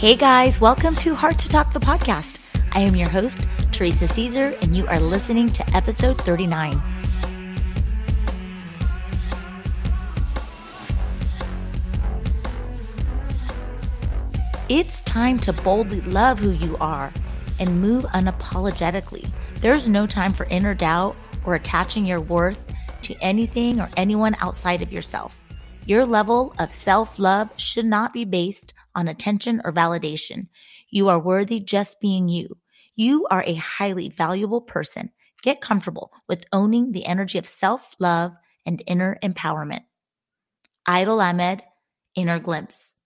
Hey guys, welcome to Heart to Talk, the podcast. I am your host, Teresa Caesar, and you are listening to episode 39. It's time to boldly love who you are and move unapologetically. There's no time for inner doubt or attaching your worth to anything or anyone outside of yourself. Your level of self love should not be based on attention or validation. You are worthy just being you. You are a highly valuable person. Get comfortable with owning the energy of self love and inner empowerment. Idil Ahmed, Inner Glimpse.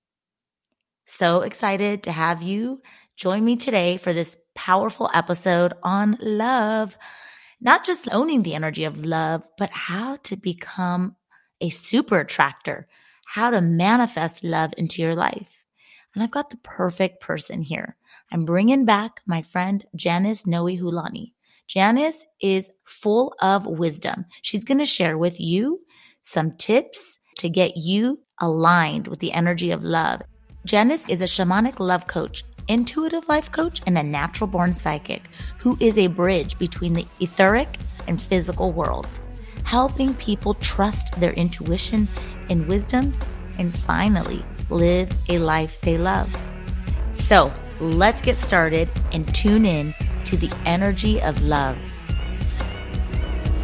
So excited to have you join me today for this powerful episode on love. Not just owning the energy of love, but how to become a super attractor, how to manifest love into your life. And I've got the perfect person here. I'm bringing back my friend Janice Noehulani. Janice is full of wisdom. She's going to share with you some tips to get you aligned with the energy of love. Janice is a shamanic love coach, intuitive life coach, and a natural born psychic who is a bridge between the etheric and physical worlds, helping people trust their intuition and wisdoms and finally live a life they love. So let's get started and tune in to the energy of love.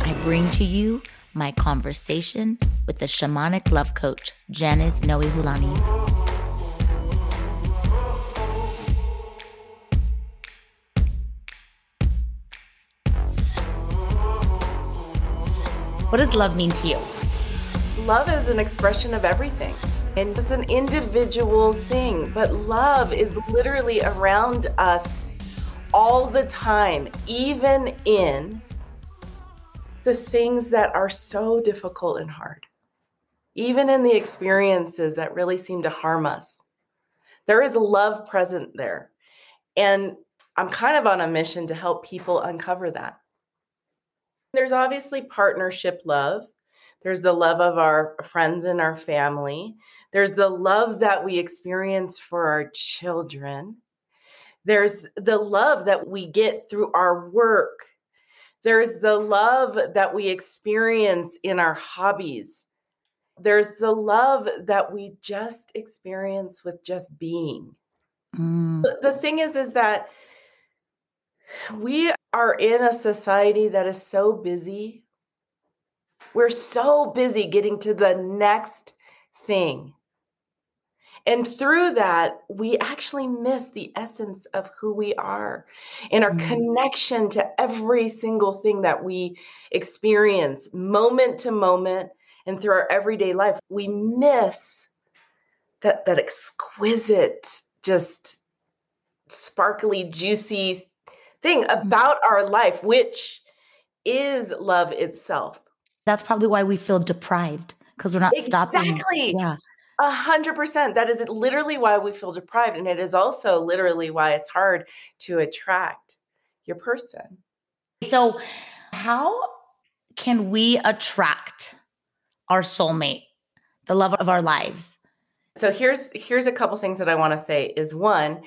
I bring to you my conversation with the shamanic love coach, Janice Noehulani. What does love mean to you? Love is an expression of everything. And it's an individual thing, but love is literally around us all the time, even in the things that are so difficult and hard, even in the experiences that really seem to harm us. There is love present there. And I'm kind of on a mission to help people uncover that. There's obviously partnership love. There's the love of our friends and our family. There's the love that we experience for our children. There's the love that we get through our work. There's the love that we experience in our hobbies. There's the love that we just experience with just being. Mm. The thing is, is that we are in a society that is so busy. We're so busy getting to the next thing. And through that, we actually miss the essence of who we are and our mm. connection to every single thing that we experience moment to moment and through our everyday life. We miss that, that exquisite, just sparkly, juicy thing mm. about our life, which is love itself. That's probably why we feel deprived because we're not exactly. stopping. Exactly. Yeah. A hundred percent. That is literally why we feel deprived. And it is also literally why it's hard to attract your person. So, how can we attract our soulmate, the love of our lives? So here's here's a couple things that I want to say is one,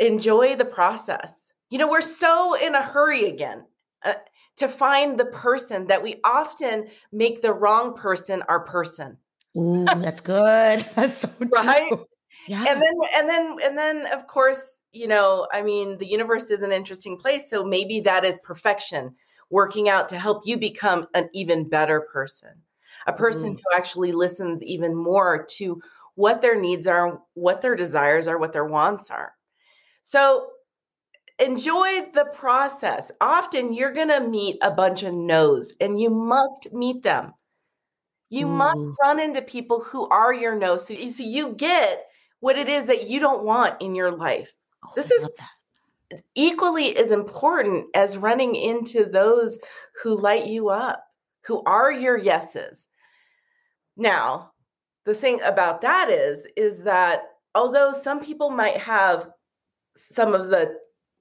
enjoy the process. You know, we're so in a hurry again uh, to find the person that we often make the wrong person our person. Ooh, that's good. That's so right. True. Yeah. And then and then and then of course, you know, I mean, the universe is an interesting place, so maybe that is perfection working out to help you become an even better person. A person mm. who actually listens even more to what their needs are, what their desires are, what their wants are. So enjoy the process. Often you're going to meet a bunch of no's and you must meet them. You mm. must run into people who are your no. So, so you get what it is that you don't want in your life. Oh, this is equally as important as running into those who light you up, who are your yeses. Now, the thing about that is is that although some people might have some of the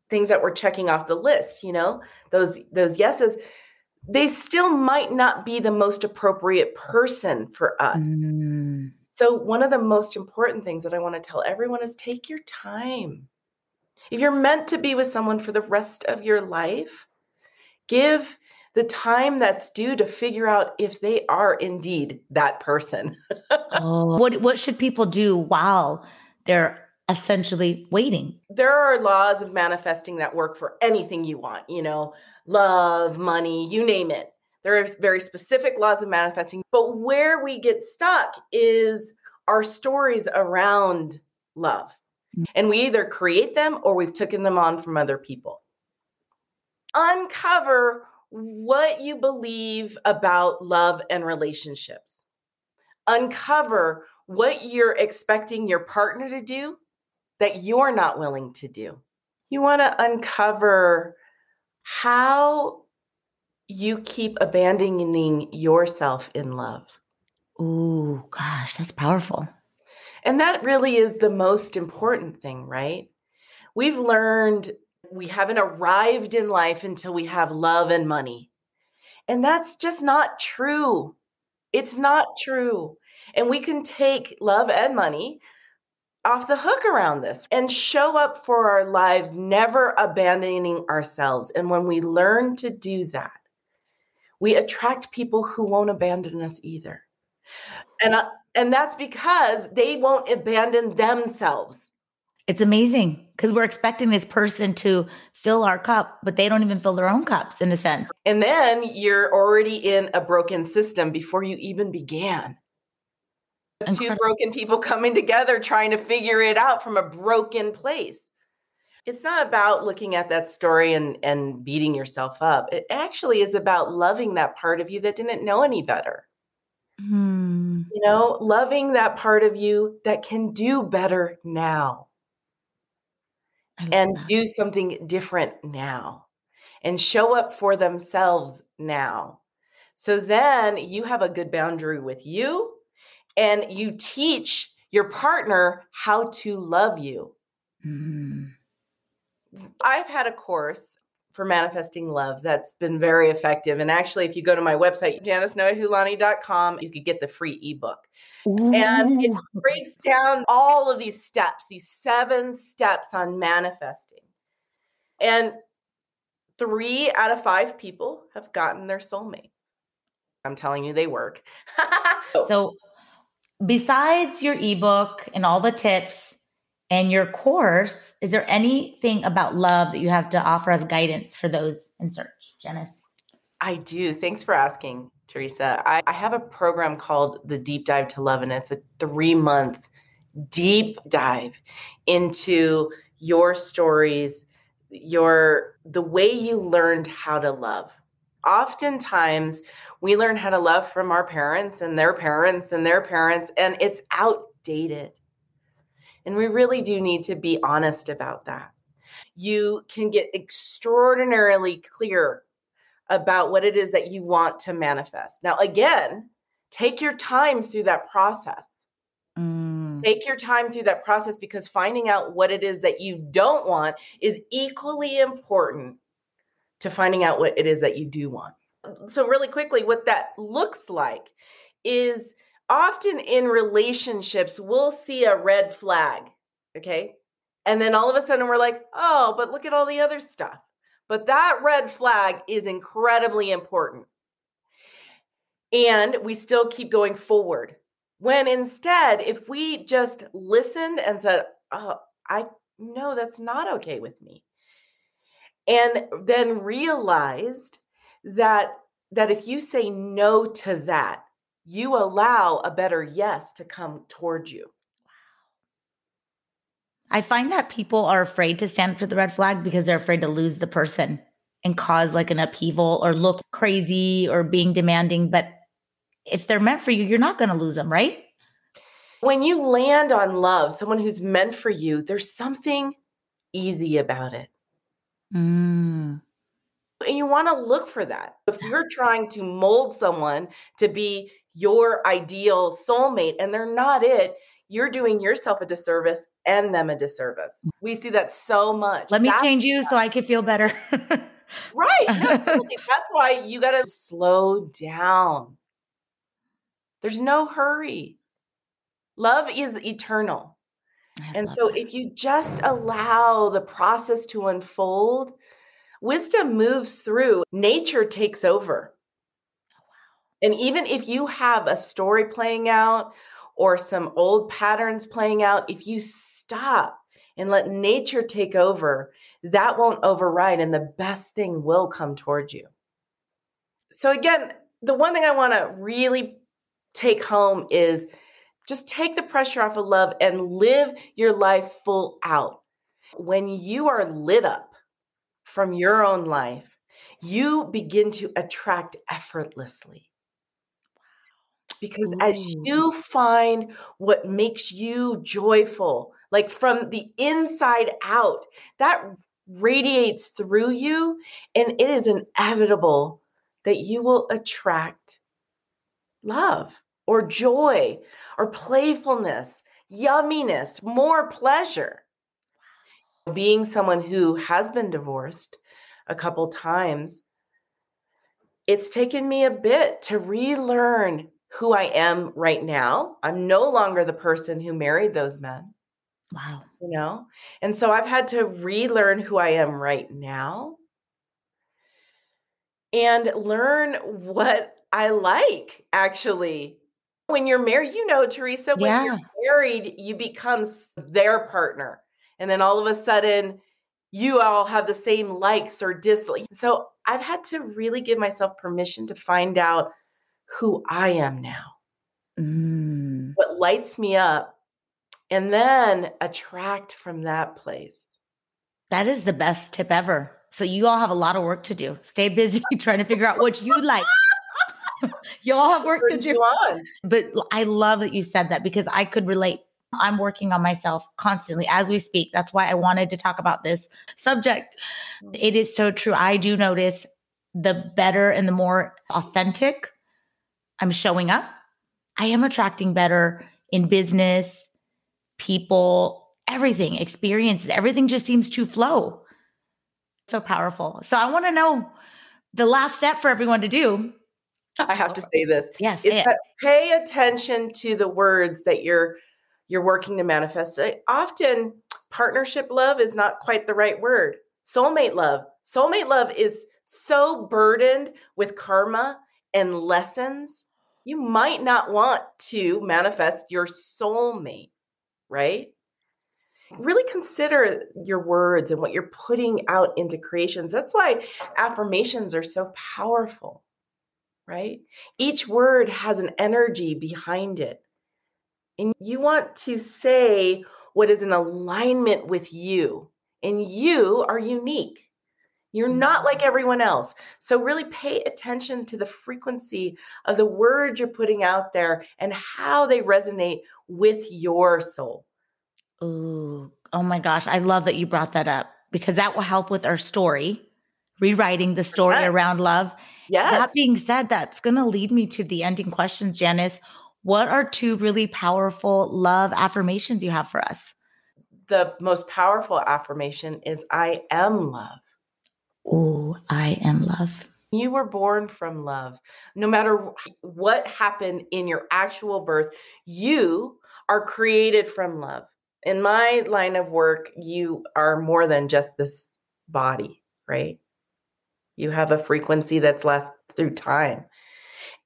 things that we're checking off the list, you know, those those yeses, they still might not be the most appropriate person for us. Mm. So, one of the most important things that I want to tell everyone is take your time. If you're meant to be with someone for the rest of your life, give the time that's due to figure out if they are indeed that person. oh, what what should people do while they're essentially waiting? There are laws of manifesting that work for anything you want, you know, love, money, you name it. There are very specific laws of manifesting, but where we get stuck is our stories around love. Mm. And we either create them or we've taken them on from other people. Uncover what you believe about love and relationships. Uncover what you're expecting your partner to do that you're not willing to do. You want to uncover how you keep abandoning yourself in love. Ooh, gosh, that's powerful. And that really is the most important thing, right? We've learned we haven't arrived in life until we have love and money. And that's just not true. It's not true. And we can take love and money off the hook around this and show up for our lives, never abandoning ourselves. And when we learn to do that, we attract people who won't abandon us either. And uh, and that's because they won't abandon themselves. It's amazing because we're expecting this person to fill our cup, but they don't even fill their own cups in a sense. And then you're already in a broken system before you even began. Incredible. Two broken people coming together trying to figure it out from a broken place it's not about looking at that story and and beating yourself up it actually is about loving that part of you that didn't know any better hmm. you know loving that part of you that can do better now and that. do something different now and show up for themselves now so then you have a good boundary with you and you teach your partner how to love you mm. I've had a course for manifesting love that's been very effective. And actually, if you go to my website, janicenoehulani.com, you could get the free ebook. Ooh. And it breaks down all of these steps, these seven steps on manifesting. And three out of five people have gotten their soulmates. I'm telling you, they work. so, besides your ebook and all the tips, and your course, is there anything about love that you have to offer as guidance for those in search, Janice? I do. Thanks for asking, Teresa. I, I have a program called the Deep Dive to Love, and it's a three month deep dive into your stories, your the way you learned how to love. Oftentimes, we learn how to love from our parents and their parents and their parents, and it's outdated. And we really do need to be honest about that. You can get extraordinarily clear about what it is that you want to manifest. Now, again, take your time through that process. Mm. Take your time through that process because finding out what it is that you don't want is equally important to finding out what it is that you do want. So, really quickly, what that looks like is often in relationships, we'll see a red flag. Okay. And then all of a sudden we're like, oh, but look at all the other stuff. But that red flag is incredibly important. And we still keep going forward. When instead, if we just listened and said, oh, I know that's not okay with me. And then realized that that if you say no to that, you allow a better yes to come toward you. Wow. I find that people are afraid to stand up to the red flag because they're afraid to lose the person and cause like an upheaval or look crazy or being demanding. But if they're meant for you, you're not going to lose them, right? When you land on love, someone who's meant for you, there's something easy about it. Mm. And you want to look for that. If you're trying to mold someone to be your ideal soulmate and they're not it, you're doing yourself a disservice and them a disservice. Mm. We see that so much. Let me That's change you so I can feel better. right. That's why you got to slow down. There's no hurry. Love is eternal. And so that. if you just allow the process to unfold, wisdom moves through, nature takes over. Oh, and even if you have a story playing out or some old patterns playing out, if you stop and let nature take over, that won't override and the best thing will come towards you. So, again, the one thing I want to really take home is just take the pressure off of love and live your life full out. When you are lit up from your own life, you begin to attract effortlessly. Because as you find what makes you joyful, like from the inside out, that radiates through you, and it is inevitable that you will attract love or joy or playfulness, yumminess, more pleasure. Being someone who has been divorced a couple times, it's taken me a bit to relearn who I am right now. I'm no longer the person who married those men. Wow. You know? And so I've had to relearn who I am right now and learn what I like actually. When you're married, you know, Teresa, when yeah. you're married, you become their partner. And then all of a sudden, you all have the same likes or dislikes. So I've had to really give myself permission to find out who I am now. Mm. What lights me up and then attract from that place. That is the best tip ever. So you all have a lot of work to do. Stay busy trying to figure out what you like. you all have work to do. But I love that you said that because I could relate. I'm working on myself constantly as we speak. That's why I wanted to talk about this subject. Mm. It is so true. I do notice the better and the more authentic I'm showing up, I am attracting better in business, people, everything, experiences, everything just seems to flow. So powerful. So I want to know the last step for everyone to do. I have to say this. Yes. Is that pay attention to the words that you're you're working to manifest. Often partnership love is not quite the right word. Soulmate love. Soulmate love is so burdened with karma and lessons. You might not want to manifest your soulmate right? Really consider your words and what you're putting out into creations. That's why affirmations are so powerful, right? Each word has an energy behind it. And you want to say what is in alignment with you. And you are unique. You're not like mm-hmm. everyone else. So, really pay attention to the frequency of the words you're putting out there and how they resonate with your soul. Ooh, oh my gosh. I love that you brought that up because that will help with our story, rewriting the story right. around love. Yes. That being said, that's going to lead me to the ending questions, Janice. What are two really powerful love affirmations you have for us? The most powerful affirmation is I am love. Oh, I am love. You were born from love. No matter what happened in your actual birth, you are created from love. In my line of work, you are more than just this body, right? You have a frequency that's less through time.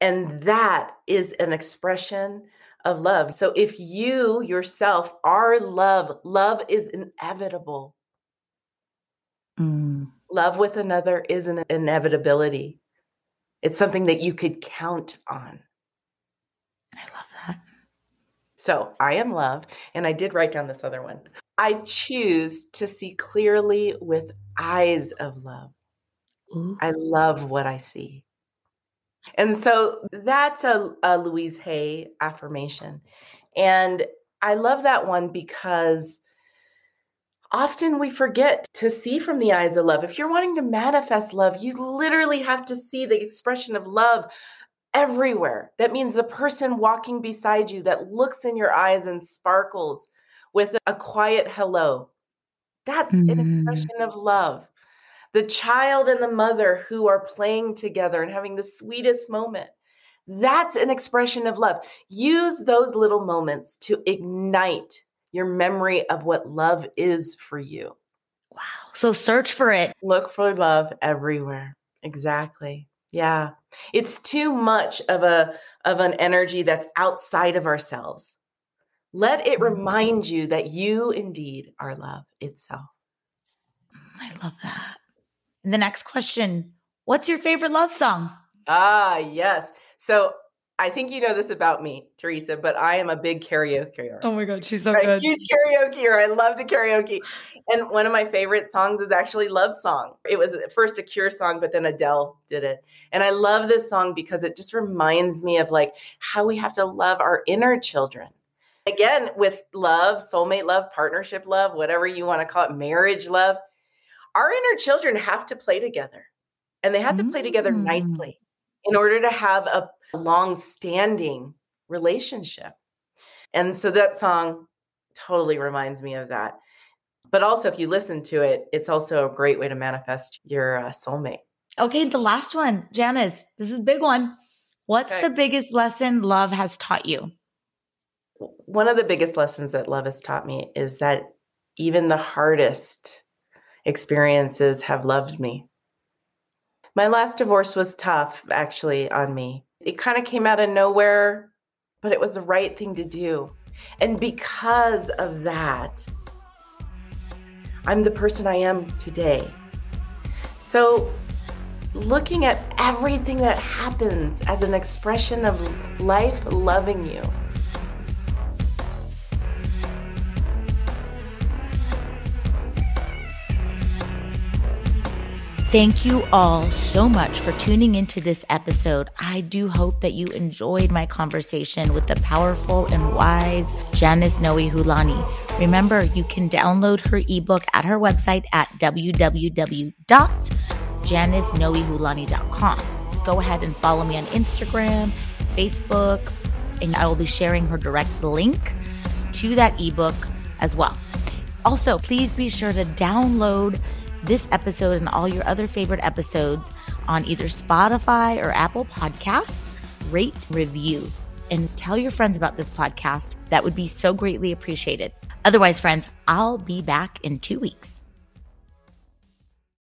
And that is an expression of love. So if you yourself are love, love is inevitable. Mm love with another is an inevitability. It's something that you could count on. I love that. So I am love. And I did write down this other one. I choose to see clearly with eyes of love. Ooh. I love what I see. And so that's a, a Louise Hay affirmation. And I love that one because often we forget to see from the eyes of love. If you're wanting to manifest love, you literally have to see the expression of love everywhere. That means the person walking beside you that looks in your eyes and sparkles with a quiet hello. That's mm. an expression of love. The child and the mother who are playing together and having the sweetest moment. That's an expression of love. Use those little moments to ignite your memory of what love is for you. Wow. So search for it. Look for love everywhere. Exactly. Yeah. It's too much of a of an energy that's outside of ourselves. Let it mm-hmm. remind you that you indeed are love itself. I love that. The next question, what's your favorite love song? Ah, yes. So I think you know this about me, Teresa, but I am a big karaoke. Oh my God, she's so right? good. Huge karaoke. I love to karaoke. And one of my favorite songs is actually Love Song. It was first a Cure song, but then Adele did it. And I love this song because it just reminds me of like how we have to love our inner children. Again, with love, soulmate love, partnership love, whatever you want to call it, marriage love, our inner children have to play together and they have to play together mm. nicely in order to have a long standing relationship. And so that song totally reminds me of that. But also, if you listen to it, it's also a great way to manifest your uh, soulmate. Okay, the last one, Janice, this is a big one. What's okay. the biggest lesson love has taught you? One of the biggest lessons that love has taught me is that even the hardest experiences have loved me. My last divorce was tough, actually, on me. It kind of came out of nowhere, but it was the right thing to do. And because of that, I'm the person I am today. So, looking at everything that happens as an expression of life loving you Thank you all so much for tuning into this episode. I do hope that you enjoyed my conversation with the powerful and wise Janice Noehulani. Remember, you can download her ebook at her website at www.janicenoehulani.com. Go ahead and follow me on Instagram, Facebook, and I will be sharing her direct link to that ebook as well. Also, please be sure to download this episode and all your other favorite episodes on either Spotify or Apple Podcasts. Rate, review, and tell your friends about this podcast. That would be so greatly appreciated. Otherwise, friends, I'll be back in two weeks.